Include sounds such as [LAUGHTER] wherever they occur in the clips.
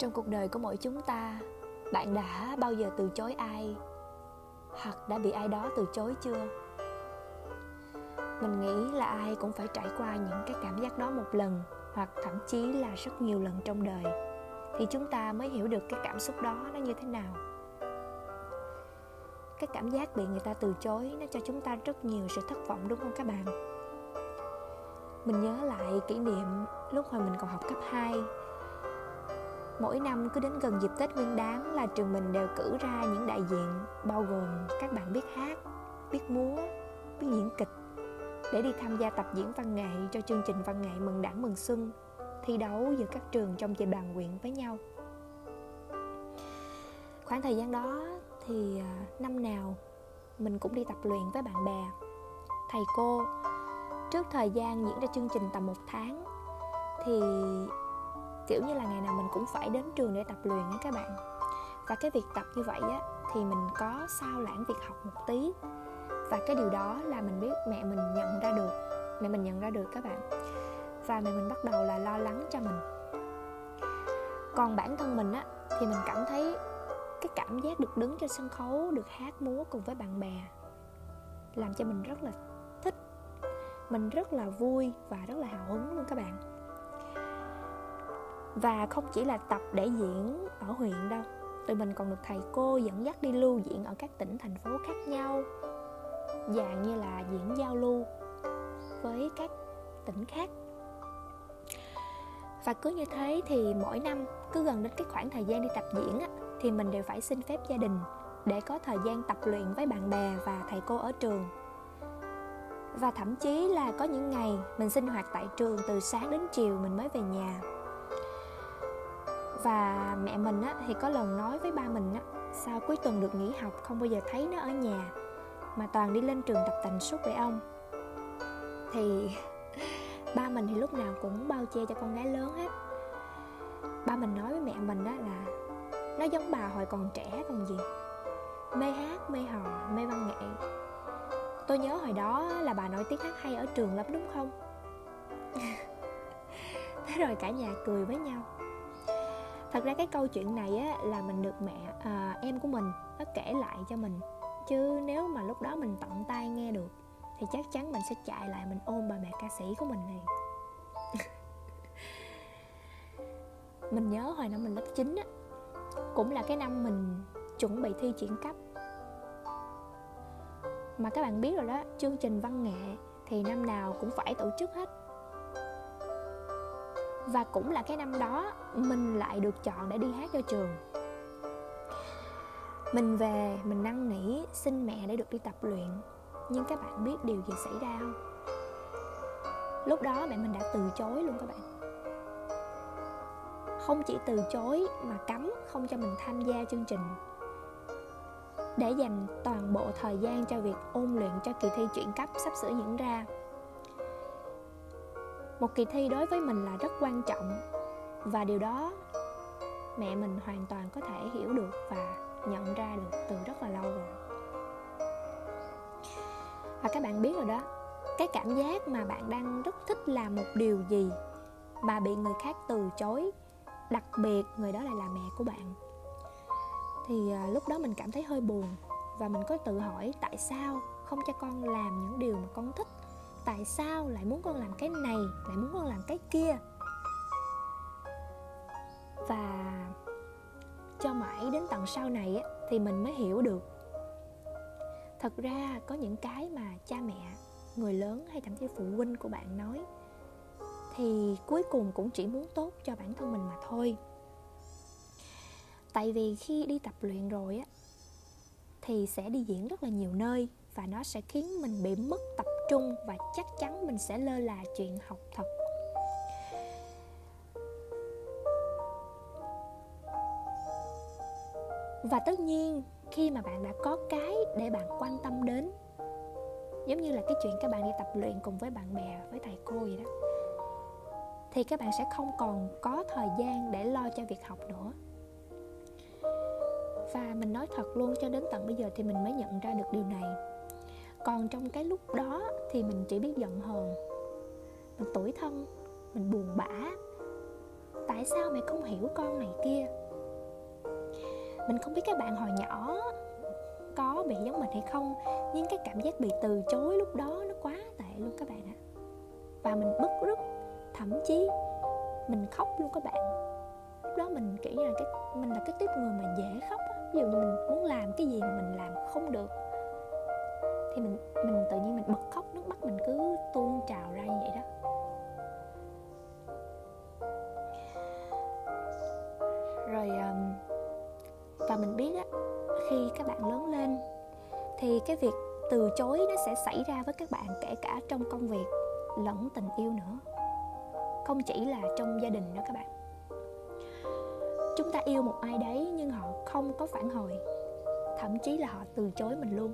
trong cuộc đời của mỗi chúng ta, bạn đã bao giờ từ chối ai? Hoặc đã bị ai đó từ chối chưa? Mình nghĩ là ai cũng phải trải qua những cái cảm giác đó một lần, hoặc thậm chí là rất nhiều lần trong đời, thì chúng ta mới hiểu được cái cảm xúc đó nó như thế nào. Cái cảm giác bị người ta từ chối nó cho chúng ta rất nhiều sự thất vọng, đúng không các bạn? Mình nhớ lại kỷ niệm lúc hồi mình còn học cấp 2 Mỗi năm cứ đến gần dịp Tết Nguyên đán là trường mình đều cử ra những đại diện bao gồm các bạn biết hát, biết múa, biết diễn kịch để đi tham gia tập diễn văn nghệ cho chương trình văn nghệ mừng đảng mừng xuân thi đấu giữa các trường trong địa bàn huyện với nhau. Khoảng thời gian đó thì à, năm nào mình cũng đi tập luyện với bạn bè, thầy cô. Trước thời gian diễn ra chương trình tầm một tháng thì kiểu như là ngày nào mình cũng phải đến trường để tập luyện á các bạn. Và cái việc tập như vậy á, thì mình có sao lãng việc học một tí. Và cái điều đó là mình biết mẹ mình nhận ra được, mẹ mình nhận ra được các bạn. Và mẹ mình bắt đầu là lo lắng cho mình. Còn bản thân mình á, thì mình cảm thấy cái cảm giác được đứng trên sân khấu, được hát múa cùng với bạn bè, làm cho mình rất là thích. Mình rất là vui và rất là hào hứng luôn các bạn và không chỉ là tập để diễn ở huyện đâu. Tụi mình còn được thầy cô dẫn dắt đi lưu diễn ở các tỉnh thành phố khác nhau. Dạng như là diễn giao lưu với các tỉnh khác. Và cứ như thế thì mỗi năm cứ gần đến cái khoảng thời gian đi tập diễn á, thì mình đều phải xin phép gia đình để có thời gian tập luyện với bạn bè và thầy cô ở trường. Và thậm chí là có những ngày mình sinh hoạt tại trường từ sáng đến chiều mình mới về nhà và mẹ mình á, thì có lần nói với ba mình á, sao cuối tuần được nghỉ học không bao giờ thấy nó ở nhà mà toàn đi lên trường tập tành suốt vậy ông? Thì [LAUGHS] ba mình thì lúc nào cũng bao che cho con gái lớn hết. Ba mình nói với mẹ mình đó là nó giống bà hồi còn trẻ còn gì mê hát mê hò mê văn nghệ. Tôi nhớ hồi đó là bà nói tiếng hát hay ở trường lắm đúng không? [LAUGHS] Thế rồi cả nhà cười với nhau thật ra cái câu chuyện này á là mình được mẹ à, em của mình nó kể lại cho mình. Chứ nếu mà lúc đó mình tận tay nghe được thì chắc chắn mình sẽ chạy lại mình ôm bà mẹ ca sĩ của mình này [LAUGHS] mình nhớ hồi năm mình lớp 9 á cũng là cái năm mình chuẩn bị thi chuyển cấp. Mà các bạn biết rồi đó chương trình văn nghệ thì năm nào cũng phải tổ chức hết và cũng là cái năm đó mình lại được chọn để đi hát cho trường. Mình về, mình năn nỉ, xin mẹ để được đi tập luyện. Nhưng các bạn biết điều gì xảy ra không? Lúc đó mẹ mình đã từ chối luôn các bạn. Không chỉ từ chối mà cấm không cho mình tham gia chương trình. Để dành toàn bộ thời gian cho việc ôn luyện cho kỳ thi chuyển cấp sắp sửa diễn ra một kỳ thi đối với mình là rất quan trọng. Và điều đó mẹ mình hoàn toàn có thể hiểu được và nhận ra được từ rất là lâu rồi. Và các bạn biết rồi đó, cái cảm giác mà bạn đang rất thích làm một điều gì mà bị người khác từ chối, đặc biệt người đó lại là mẹ của bạn. Thì à, lúc đó mình cảm thấy hơi buồn và mình có tự hỏi tại sao không cho con làm những điều mà con thích tại sao lại muốn con làm cái này lại muốn con làm cái kia? Và cho mãi đến tận sau này á, thì mình mới hiểu được. Thật ra có những cái mà cha mẹ người lớn hay thậm chí phụ huynh của bạn nói thì cuối cùng cũng chỉ muốn tốt cho bản thân mình mà thôi. Tại vì khi đi tập luyện rồi á thì sẽ đi diễn rất là nhiều nơi và nó sẽ khiến mình bị mất tập trung và chắc chắn mình sẽ lơ là chuyện học thật. Và tất nhiên, khi mà bạn đã có cái để bạn quan tâm đến, giống như là cái chuyện các bạn đi tập luyện cùng với bạn bè, với thầy cô vậy đó, thì các bạn sẽ không còn có thời gian để lo cho việc học nữa. Và mình nói thật luôn, cho đến tận bây giờ thì mình mới nhận ra được điều này còn trong cái lúc đó thì mình chỉ biết giận hờn. Mình tủi thân, mình buồn bã. Tại sao mẹ không hiểu con này kia? Mình không biết các bạn hồi nhỏ có bị giống mình hay không, nhưng cái cảm giác bị từ chối lúc đó nó quá tệ luôn các bạn ạ. Và mình bức rứt, thậm chí mình khóc luôn các bạn. Lúc đó mình nghĩ là cái, mình là cái tiếp người mà dễ khóc á. Ví dụ như mình muốn làm cái gì mà mình làm không được thì mình mình tự nhiên mình bật khóc, nước mắt mình cứ tuôn trào ra như vậy đó. Rồi và mình biết á, khi các bạn lớn lên thì cái việc từ chối nó sẽ xảy ra với các bạn, kể cả trong công việc lẫn tình yêu nữa. Không chỉ là trong gia đình nữa các bạn. Chúng ta yêu một ai đấy nhưng họ không có phản hồi, thậm chí là họ từ chối mình luôn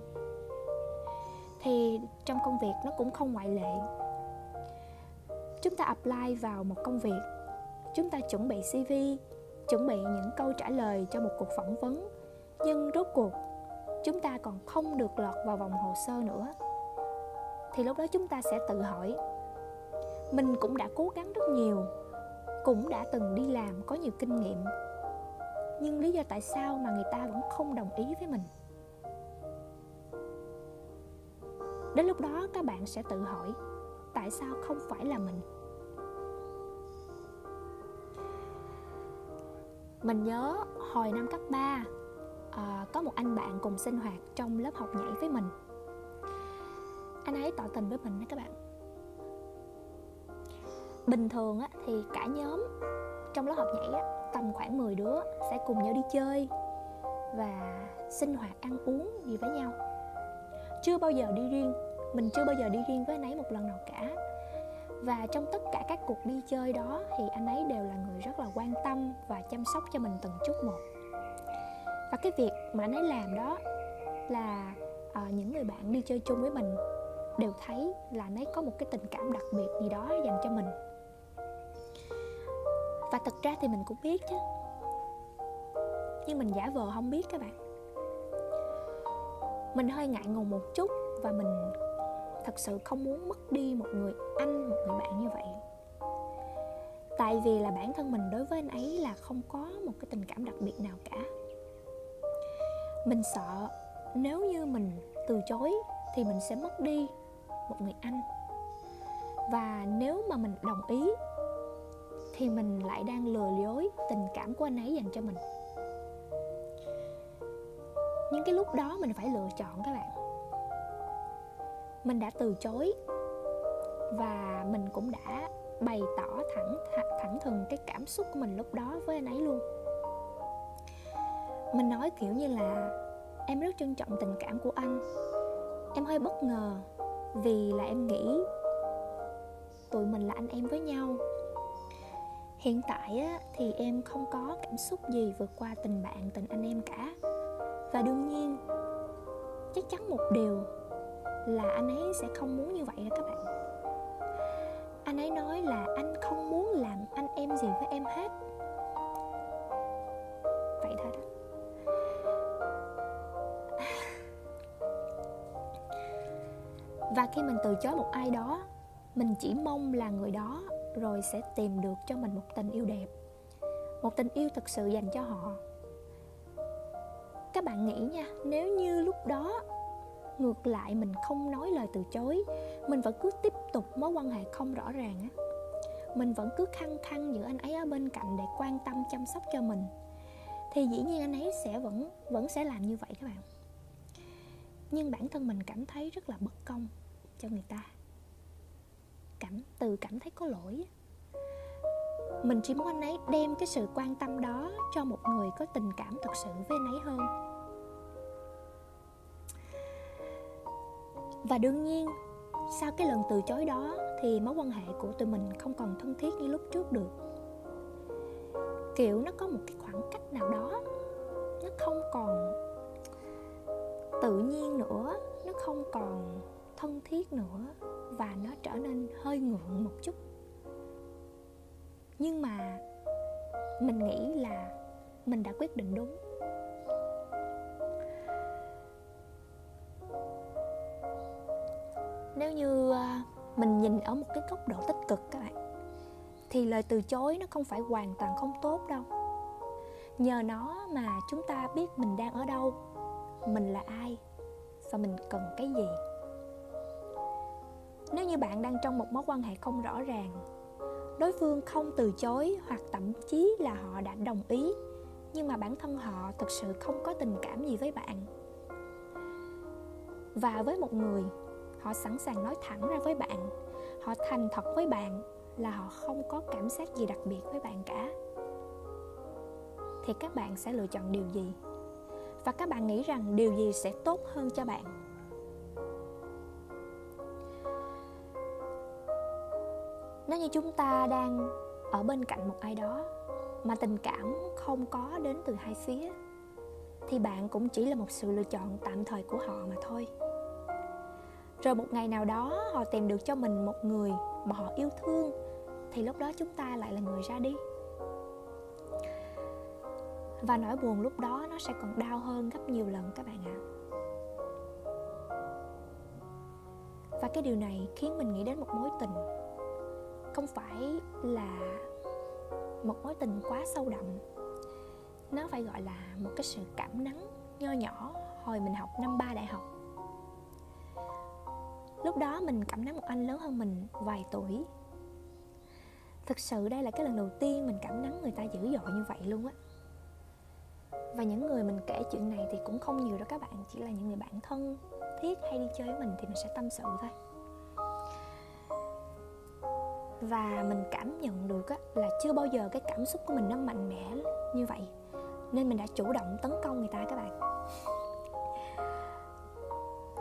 thì trong công việc nó cũng không ngoại lệ. Chúng ta apply vào một công việc, chúng ta chuẩn bị cv chuẩn bị những câu trả lời cho một cuộc phỏng vấn, nhưng rốt cuộc chúng ta còn không được lọt vào vòng hồ sơ nữa. Thì lúc đó chúng ta sẽ tự hỏi, mình cũng đã cố gắng rất nhiều, cũng đã từng đi làm có nhiều kinh nghiệm, nhưng lý do tại sao mà người ta vẫn không đồng ý với mình? Đến lúc đó các bạn sẽ tự hỏi tại sao không phải là mình? Mình nhớ hồi năm cấp 3 à, ờ, có một anh bạn cùng sinh hoạt trong lớp học nhảy với mình. Anh ấy tỏ tình với mình đó các bạn. Bình thường á, thì cả nhóm trong lớp học nhảy á, tầm khoảng 10 đứa sẽ cùng nhau đi chơi và sinh hoạt ăn uống gì với nhau. Chưa bao giờ đi riêng mình chưa bao giờ đi riêng với anh ấy một lần nào cả. Và trong tất cả các cuộc đi chơi đó thì anh ấy đều là người rất là quan tâm và chăm sóc cho mình từng chút một. Và cái việc mà anh ấy làm đó là à, những người bạn đi chơi chung với mình đều thấy là anh ấy có một cái tình cảm đặc biệt gì đó dành cho mình. Và thật ra thì mình cũng biết chứ. Nhưng mình giả vờ không biết các bạn. Mình hơi ngại ngùng một chút và mình thật sự không muốn mất đi một người anh, một người bạn như vậy. Tại vì là bản thân mình đối với anh ấy là không có một cái tình cảm đặc biệt nào cả. Mình sợ nếu như mình từ chối thì mình sẽ mất đi một người anh. Và nếu mà mình đồng ý thì mình lại đang lừa dối tình cảm của anh ấy dành cho mình. Những cái lúc đó mình phải lựa chọn các bạn mình đã từ chối. Và mình cũng đã bày tỏ thẳng thẳng thừng cái cảm xúc của mình lúc đó với anh ấy luôn. Mình nói kiểu như là em rất trân trọng tình cảm của anh. Em hơi bất ngờ vì là em nghĩ tụi mình là anh em với nhau. Hiện tại á, thì em không có cảm xúc gì vượt qua tình bạn tình anh em cả. Và đương nhiên chắc chắn một điều là anh ấy sẽ không muốn như vậy các bạn? Anh ấy nói là anh không muốn làm anh em gì với em hết. Vậy thôi đó. Và khi mình từ chối một ai đó, mình chỉ mong là người đó rồi sẽ tìm được cho mình một tình yêu đẹp. Một tình yêu thực sự dành cho họ. Các bạn nghĩ nha, nếu như lúc đó ngược lại, mình không nói lời từ chối. Mình vẫn cứ tiếp tục mối quan hệ không rõ ràng á. Mình vẫn cứ khăng khăng giữ anh ấy ở bên cạnh để quan tâm, chăm sóc cho mình. Thì dĩ nhiên anh ấy sẽ vẫn vẫn sẽ làm như vậy các bạn. Nhưng bản thân mình cảm thấy rất là bất công cho người ta. Cảm, từ cảm thấy có lỗi mình chỉ muốn anh ấy đem cái sự quan tâm đó cho một người có tình cảm thật sự với anh ấy hơn. Và đương nhiên, sau cái lần từ chối đó thì mối quan hệ của tụi mình không còn thân thiết như lúc trước được. Kiểu, nó có một cái khoảng cách nào đó, nó không còn tự nhiên nữa, nó không còn thân thiết nữa và nó trở nên hơi ngượng một chút. Nhưng mà mình nghĩ là mình đã quyết định đúng. Nếu như à, mình nhìn ở một cái góc độ tích cực các bạn, thì lời từ chối nó không phải hoàn toàn không tốt đâu. Nhờ nó mà chúng ta biết mình đang ở đâu, mình là ai và mình cần cái gì. Nếu như bạn đang trong một mối quan hệ không rõ ràng, đối phương không từ chối hoặc thậm chí là họ đã đồng ý, nhưng mà bản thân họ thực sự không có tình cảm gì với bạn. Và với một người họ sẵn sàng nói thẳng ra với bạn, họ thành thật với bạn là họ không có cảm giác gì đặc biệt với bạn cả. Thì các bạn sẽ lựa chọn điều gì? Và các bạn nghĩ rằng điều gì sẽ tốt hơn cho bạn? Nếu như chúng ta đang ở bên cạnh một ai đó mà tình cảm không có đến từ hai phía, thì bạn cũng chỉ là một sự lựa chọn tạm thời của họ mà thôi rồi một ngày nào đó họ tìm được cho mình một người mà họ yêu thương, thì lúc đó chúng ta lại là người ra đi. Và nỗi buồn lúc đó nó sẽ còn đau hơn gấp nhiều lần các bạn ạ. Và cái điều này khiến mình nghĩ đến một mối tình. Không phải là một mối tình quá sâu đậm. Nó phải gọi là một cái sự cảm nắng nho nhỏ. Hồi mình học năm ba đại học lúc đó mình cảm nắng một anh lớn hơn mình vài tuổi. Thực sự đây là cái lần đầu tiên mình cảm nắng người ta dữ dội như vậy luôn á. Và những người mình kể chuyện này thì cũng không nhiều đâu các bạn chỉ là những người bạn thân thiết hay đi chơi với mình thì mình sẽ tâm sự thôi. Và mình cảm nhận được á, là chưa bao giờ cái cảm xúc của mình nó mạnh mẽ như vậy nên mình đã chủ động tấn công người ta các bạn.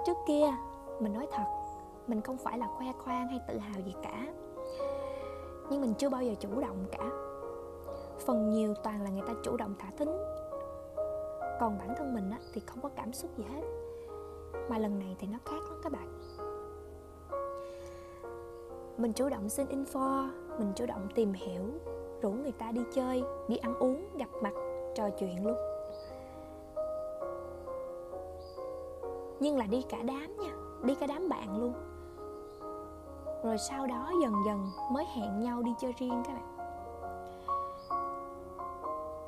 Trước kia mình nói thật mình không phải là khoe khoang hay tự hào gì cả. Nhưng mình chưa bao giờ chủ động cả. Phần nhiều toàn là người ta chủ động thả thính. Còn bản thân mình á, thì không có cảm xúc gì hết. Mà lần này thì nó khác lắm các bạn. Mình chủ động xin info mình chủ động tìm hiểu rủ người ta đi chơi đi ăn uống gặp mặt trò chuyện luôn. Nhưng là đi cả đám nha đi cả đám bạn luôn rồi sau đó dần dần mới hẹn nhau đi chơi riêng các bạn.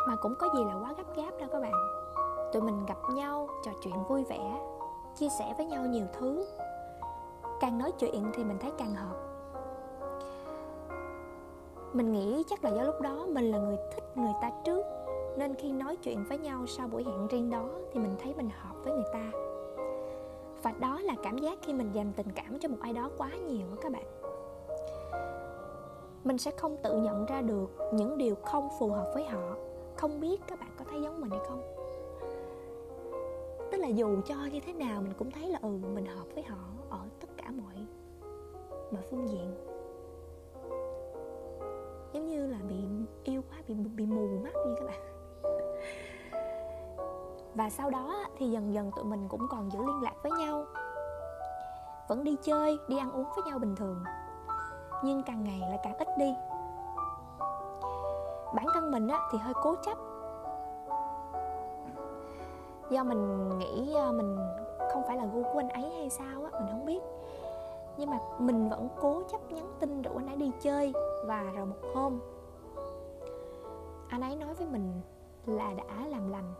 Mà cũng có gì là quá gấp gáp đâu các bạn. Tụi mình gặp nhau, trò chuyện vui vẻ, chia sẻ với nhau nhiều thứ. Càng nói chuyện thì mình thấy càng hợp. Mình nghĩ chắc là do lúc đó mình là người thích người ta trước, nên khi nói chuyện với nhau sau buổi hẹn riêng đó thì mình thấy mình hợp với người ta và đó là cảm giác khi mình dành tình cảm cho một ai đó quá nhiều các bạn. Mình sẽ không tự nhận ra được những điều không phù hợp với họ. Không biết các bạn có thấy giống mình hay không? Tức là dù cho như thế nào mình cũng thấy là ừ mình hợp với họ ở tất cả mọi mọi phương diện. Giống như là bị yêu quá, bị bị mù mắt như các bạn và sau đó thì dần dần tụi mình cũng còn giữ liên lạc với nhau. Vẫn đi chơi đi ăn uống với nhau bình thường. Nhưng càng ngày lại càng ít đi. Bản thân mình á, thì hơi cố chấp. Do mình nghĩ à, mình không phải là gu của anh ấy hay sao á mình không biết. Nhưng mà mình vẫn cố chấp nhắn tin rủ anh ấy đi chơi và rồi một hôm. Anh ấy nói với mình là đã làm lành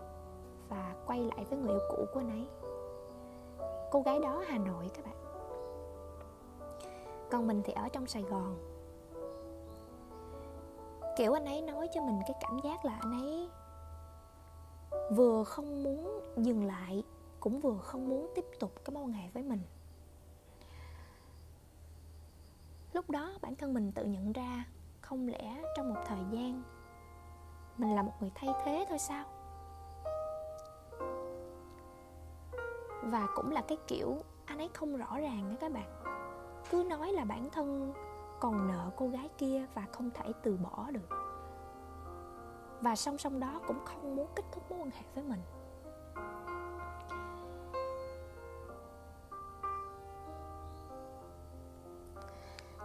và quay lại với người yêu cũ của anh ấy. Cô gái đó hà nội các bạn. Còn mình thì ở trong sài gòn. Kiểu anh ấy nói cho mình cái cảm giác là anh ấy vừa không muốn dừng lại, cũng vừa không muốn tiếp tục cái mối quan hệ với mình. Lúc đó bản thân mình tự nhận ra không lẽ trong một thời gian mình là một người thay thế thôi sao? Và cũng là cái kiểu, anh ấy không rõ ràng đó các bạn. Cứ nói là bản thân còn nợ cô gái kia và không thể từ bỏ được. Và song song đó cũng không muốn kết thúc mối quan hệ với mình.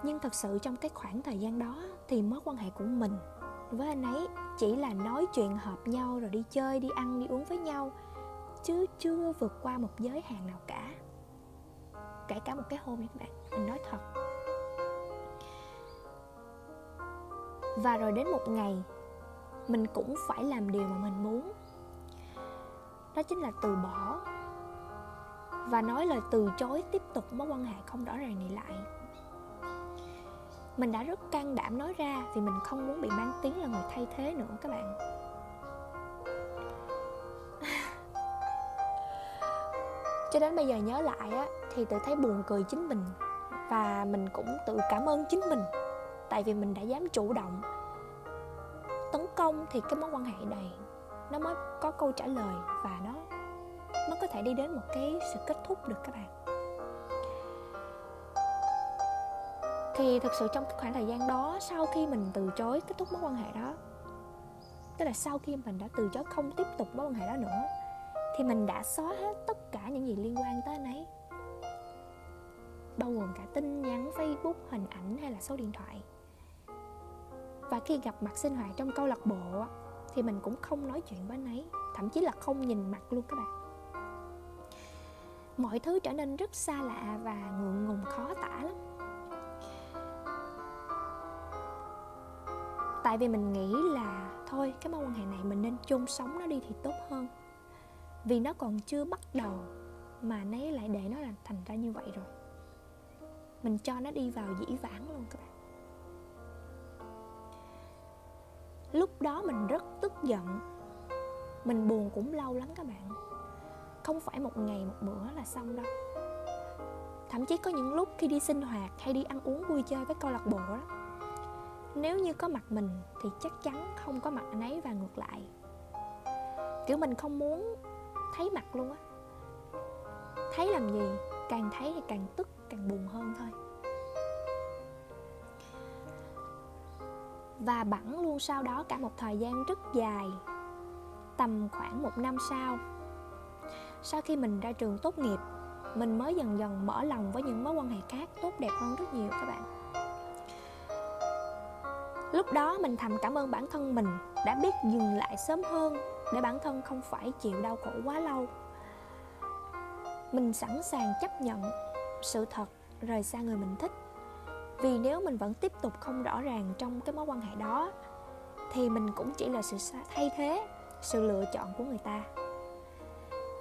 Nhưng thật sự trong cái khoảng thời gian đó thì mối quan hệ của mình với anh ấy chỉ là nói chuyện hợp nhau rồi đi chơi, đi ăn, đi uống với nhau chứ chưa vượt qua một giới hạn nào cả. Kể cả một cái hôn nha các bạn, mình nói thật. Và rồi đến một ngày, mình cũng phải làm điều mà mình muốn. Đó chính là từ bỏ. Và nói lời từ chối tiếp tục mối quan hệ không rõ ràng này lại. Mình đã rất can đảm nói ra vì mình không muốn bị mang tiếng là người thay thế nữa các bạn. Cho đến bây giờ nhớ lại á, thì tự thấy buồn cười chính mình. Và mình cũng tự cảm ơn chính mình, tại vì mình đã dám chủ động. Tấn công thì cái mối quan hệ này, nó mới có câu trả lời và nó nó có thể đi đến một cái sự kết thúc được các bạn. Thì thực sự trong khoảng thời gian đó, sau khi mình từ chối kết thúc mối quan hệ đó, tức là sau khi mình đã từ chối không tiếp tục mối quan hệ đó nữa, thì mình đã xóa hết tất cả những gì liên quan tới anh ấy. Bao gồm cả tin nhắn, facebook, hình ảnh hay là số điện thoại. Và khi gặp mặt sinh hoạt trong câu lạc bộ thì mình cũng không nói chuyện với anh ấy, thậm chí là không nhìn mặt luôn các bạn. Mọi thứ trở nên rất xa lạ và ngượng ngùng khó tả lắm. Tại vì mình nghĩ là thôi, cái mối quan hệ này mình nên chung sống nó đi thì tốt hơn vì nó còn chưa bắt đầu mà nấy lại để nó là thành ra như vậy rồi. Mình cho nó đi vào dĩ vãng luôn các bạn. Lúc đó mình rất tức giận. Mình buồn cũng lâu lắm các bạn. Không phải một ngày một bữa là xong đâu. Thậm chí có những lúc khi đi sinh hoạt hay đi ăn uống vui chơi với câu lạc bộ đó, nếu như có mặt mình thì chắc chắn không có mặt anh ấy và ngược lại. Kiểu mình không muốn thấy mặt luôn á. Thấy làm gì? Càng thấy thì càng tức, càng buồn hơn thôi. Và bẵng luôn sau đó cả một thời gian rất dài, tầm khoảng một năm sau sau khi mình ra trường tốt nghiệp, mình mới dần dần mở lòng với những mối quan hệ khác tốt đẹp hơn rất nhiều các bạn. Lúc đó mình thầm cảm ơn bản thân mình đã biết dừng lại sớm hơn để bản thân không phải chịu đau khổ quá lâu, mình sẵn sàng chấp nhận sự thật rời xa người mình thích. Vì nếu mình vẫn tiếp tục không rõ ràng trong cái mối quan hệ đó, thì mình cũng chỉ là sự thay thế, sự lựa chọn của người ta.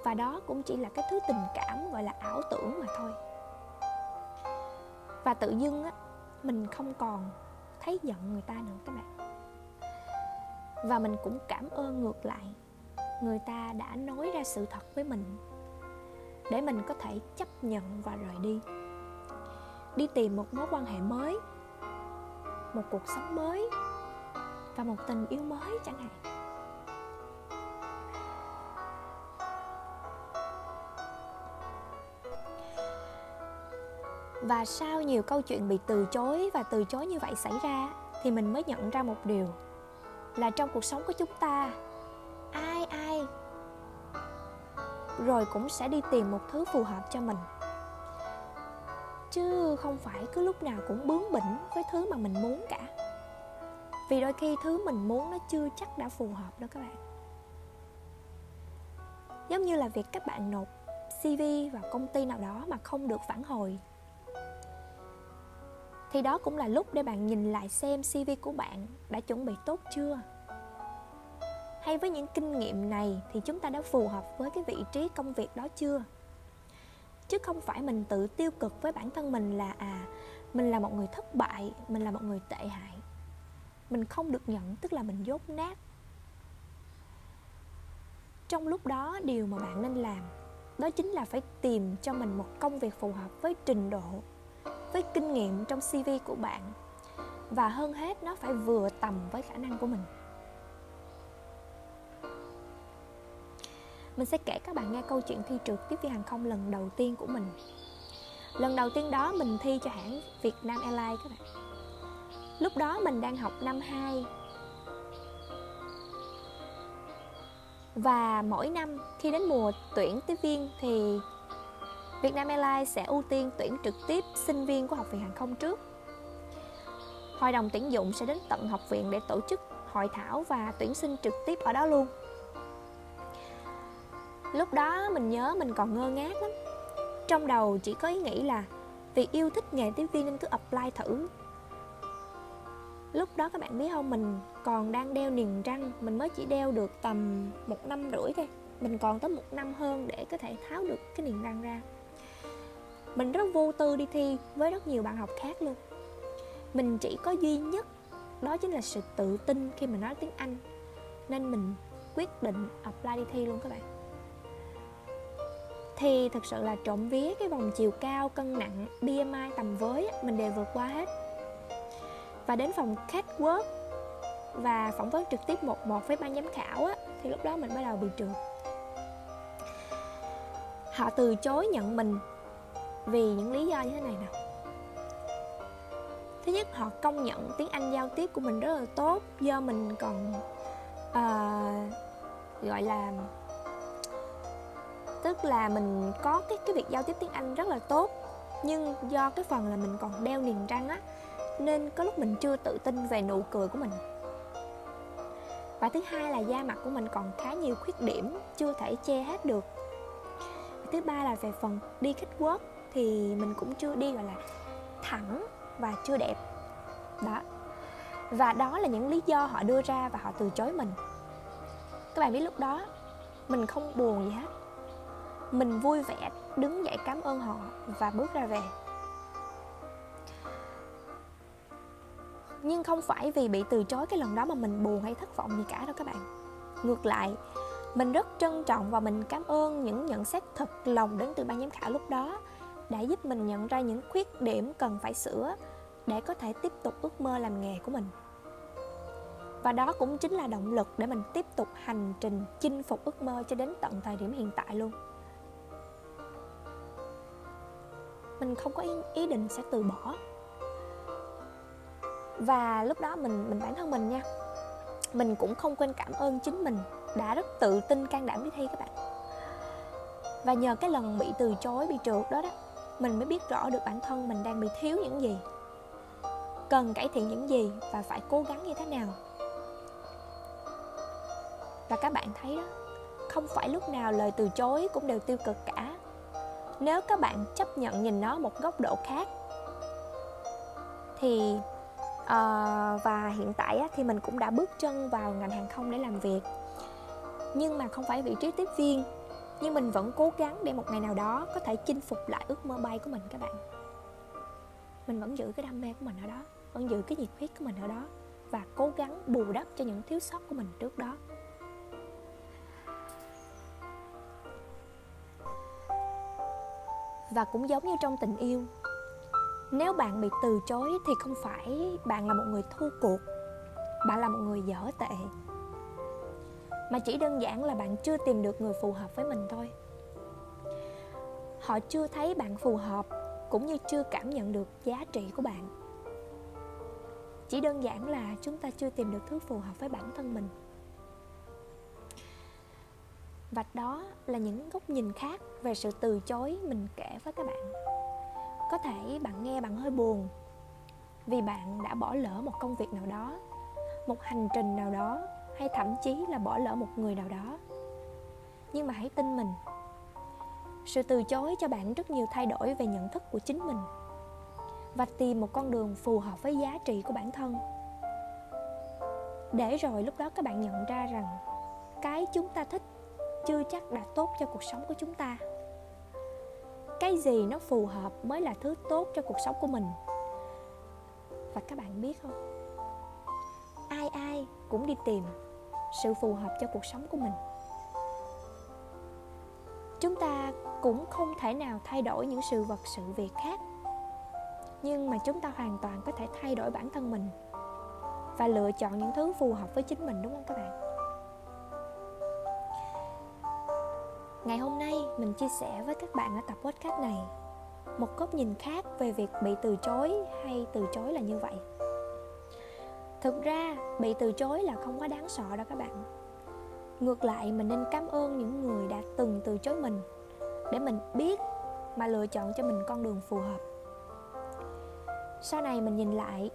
Và đó cũng chỉ là cái thứ tình cảm, gọi là ảo tưởng mà thôi. Và tự dưng á, mình không còn thấy giận người ta nữa các bạn. Và mình cũng cảm ơn ngược lại người ta đã nói ra sự thật với mình, để mình có thể chấp nhận và rời đi. Đi tìm một mối quan hệ mới, một cuộc sống mới và một tình yêu mới chẳng hạn. Và sau nhiều câu chuyện bị từ chối và từ chối như vậy xảy ra, thì mình mới nhận ra một điều là trong cuộc sống của chúng ta rồi cũng sẽ đi tìm một thứ phù hợp cho mình. Chứ không phải cứ lúc nào cũng bướng bỉnh với thứ mà mình muốn cả. Vì đôi khi thứ mình muốn nó chưa chắc đã phù hợp đâu các bạn. Giống như là việc các bạn nộp cv vào công ty nào đó mà không được phản hồi. Thì đó cũng là lúc để bạn nhìn lại xem cv của bạn đã chuẩn bị tốt chưa? Hay với những kinh nghiệm này thì chúng ta đã phù hợp với cái vị trí công việc đó chưa? Chứ không phải mình tự tiêu cực với bản thân mình là à mình là một người thất bại, mình là một người tệ hại. Mình không được nhận, tức là mình dốt nát. Trong lúc đó, điều mà bạn nên làm, đó chính là phải tìm cho mình một công việc phù hợp với trình độ, với kinh nghiệm trong cv của bạn. Và hơn hết, nó phải vừa tầm với khả năng của mình. Mình sẽ kể các bạn nghe câu chuyện thi trượt tiếp viên hàng không lần đầu tiên của mình. Lần đầu tiên đó mình thi cho hãng Việt Nam Airlines các bạn. Lúc đó mình đang học năm 2 và mỗi năm khi đến mùa tuyển tiếp viên thì Việt Nam Airlines sẽ ưu tiên tuyển trực tiếp sinh viên của học viện hàng không trước. Hội đồng tuyển dụng sẽ đến tận học viện để tổ chức hội thảo và tuyển sinh trực tiếp ở đó luôn lúc đó mình nhớ mình còn ngơ ngác lắm. Trong đầu chỉ có ý nghĩ là vì yêu thích nghề tiếp viên nên cứ apply thử. Lúc đó các bạn biết không, mình còn đang đeo niềng răng, mình mới chỉ đeo được tầm một năm rưỡi thôi. Mình còn tới một năm hơn để có thể tháo được cái niềng răng ra. Mình rất vô tư đi thi với rất nhiều bạn học khác luôn. Mình chỉ có duy nhất, đó chính là sự tự tin khi mà nói tiếng anh. Nên mình quyết định apply đi thi luôn các bạn thì thực sự là trộm vía cái vòng chiều cao cân nặng BMI tầm với mình đều vượt qua hết. Và đến phòng catwalk và phỏng vấn trực tiếp một một với ban giám khảo á, thì lúc đó mình bắt đầu bị trượt. Họ từ chối nhận mình vì những lý do như thế này nè thứ nhất họ công nhận tiếng anh giao tiếp của mình rất là tốt do mình còn uh, gọi là tức là mình có cái cái việc giao tiếp tiếng anh rất là tốt, nhưng do cái phần là mình còn đeo niềng răng á, nên có lúc mình chưa tự tin về nụ cười của mình. Và thứ hai là da mặt của mình còn khá nhiều khuyết điểm, chưa thể che hết được. Thứ ba là về phần đi khách quốc thì mình cũng chưa đi, gọi là, thẳng và chưa đẹp. Đó. Và đó là những lý do họ đưa ra và họ từ chối mình. Các bạn biết lúc đó mình không buồn gì hết mình vui vẻ, đứng dậy cảm ơn họ và bước ra về. Nhưng không phải vì bị từ chối cái lần đó mà mình buồn hay thất vọng gì cả đâu các bạn. Ngược lại, mình rất trân trọng và mình cảm ơn những nhận xét thật lòng đến từ ban giám khảo lúc đó đã giúp mình nhận ra những khuyết điểm cần phải sửa để có thể tiếp tục ước mơ làm nghề của mình. Và đó cũng chính là động lực để mình tiếp tục hành trình chinh phục ước mơ cho đến tận thời điểm hiện tại luôn. Mình không có ý, ý định sẽ từ bỏ. Và lúc đó mình mình bản thân mình nha mình cũng không quên cảm ơn chính mình đã rất tự tin can đảm đi thi các bạn. Và nhờ cái lần bị từ chối bị trượt đó đó mình mới biết rõ được bản thân mình đang bị thiếu những gì cần cải thiện những gì và phải cố gắng như thế nào. Và các bạn thấy đó không phải lúc nào lời từ chối cũng đều tiêu cực cả nếu các bạn chấp nhận nhìn nó một góc độ khác thì uh, và hiện tại á, thì mình cũng đã bước chân vào ngành hàng không để làm việc. Nhưng mà không phải vị trí tiếp viên nhưng mình vẫn cố gắng để một ngày nào đó có thể chinh phục lại ước mơ bay của mình các bạn. Mình vẫn giữ cái đam mê của mình ở đó vẫn giữ cái nhiệt huyết của mình ở đó và cố gắng bù đắp cho những thiếu sót của mình trước đó. Và cũng giống như trong tình yêu. Nếu bạn bị từ chối thì không phải bạn là một người thua cuộc, bạn là một người dở tệ, mà chỉ đơn giản là bạn chưa tìm được người phù hợp với mình thôi. Họ chưa thấy bạn phù hợp cũng như chưa cảm nhận được giá trị của bạn. Chỉ đơn giản là chúng ta chưa tìm được thứ phù hợp với bản thân mình và đó là những góc nhìn khác về sự từ chối mình kể với các bạn. Có thể bạn nghe bạn hơi buồn vì bạn đã bỏ lỡ một công việc nào đó, một hành trình nào đó, hay thậm chí là bỏ lỡ một người nào đó. Nhưng mà hãy tin mình, sự từ chối cho bạn rất nhiều thay đổi về nhận thức của chính mình. Và tìm một con đường phù hợp với giá trị của bản thân. Để rồi lúc đó các bạn nhận ra rằng cái chúng ta thích chưa chắc đã tốt cho cuộc sống của chúng ta. Cái gì nó phù hợp mới là thứ tốt cho cuộc sống của mình? Và các bạn biết không? Ai ai cũng đi tìm sự phù hợp cho cuộc sống của mình. Chúng ta cũng không thể nào thay đổi những sự vật, sự việc khác. Nhưng mà chúng ta hoàn toàn có thể thay đổi bản thân mình và lựa chọn những thứ phù hợp với chính mình, đúng không các bạn? Ngày hôm nay, mình chia sẻ với các bạn ở tập podcast này. Một góc nhìn khác về việc bị từ chối hay từ chối là như vậy. Thực ra, bị từ chối là không quá đáng sợ đâu các bạn. Ngược lại, mình nên cảm ơn những người đã từng từ chối mình để mình biết mà lựa chọn cho mình con đường phù hợp. Sau này mình nhìn lại,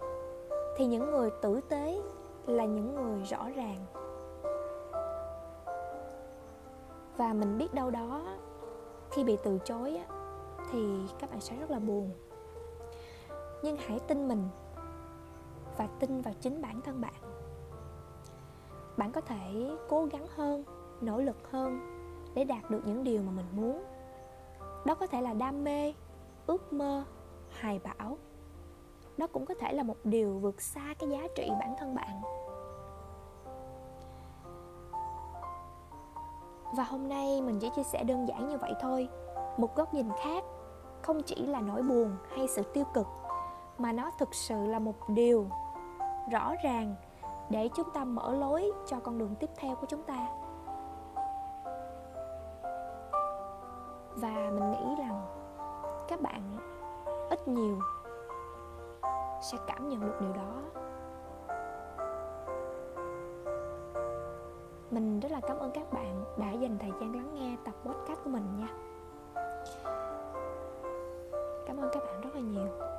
thì những người tử tế là những người rõ ràng. Và mình biết đâu đó khi bị từ chối thì các bạn sẽ rất là buồn. Nhưng hãy tin mình và tin vào chính bản thân bạn. Bạn có thể cố gắng hơn, nỗ lực hơn để đạt được những điều mà mình muốn. Đó có thể là đam mê, ước mơ hài bão. Đó cũng có thể là một điều vượt xa cái giá trị bản thân bạn. Và hôm nay mình chỉ chia sẻ đơn giản như vậy thôi. Một góc nhìn khác. Không chỉ là nỗi buồn hay sự tiêu cực, mà nó thực sự là một điều rõ ràng để chúng ta mở lối cho con đường tiếp theo của chúng ta. Và mình nghĩ rằng các bạn ít nhiều sẽ cảm nhận được điều đó. Mình rất là cảm ơn các bạn đã dành thời gian lắng nghe tập podcast của mình nha. Cảm ơn các bạn rất là nhiều.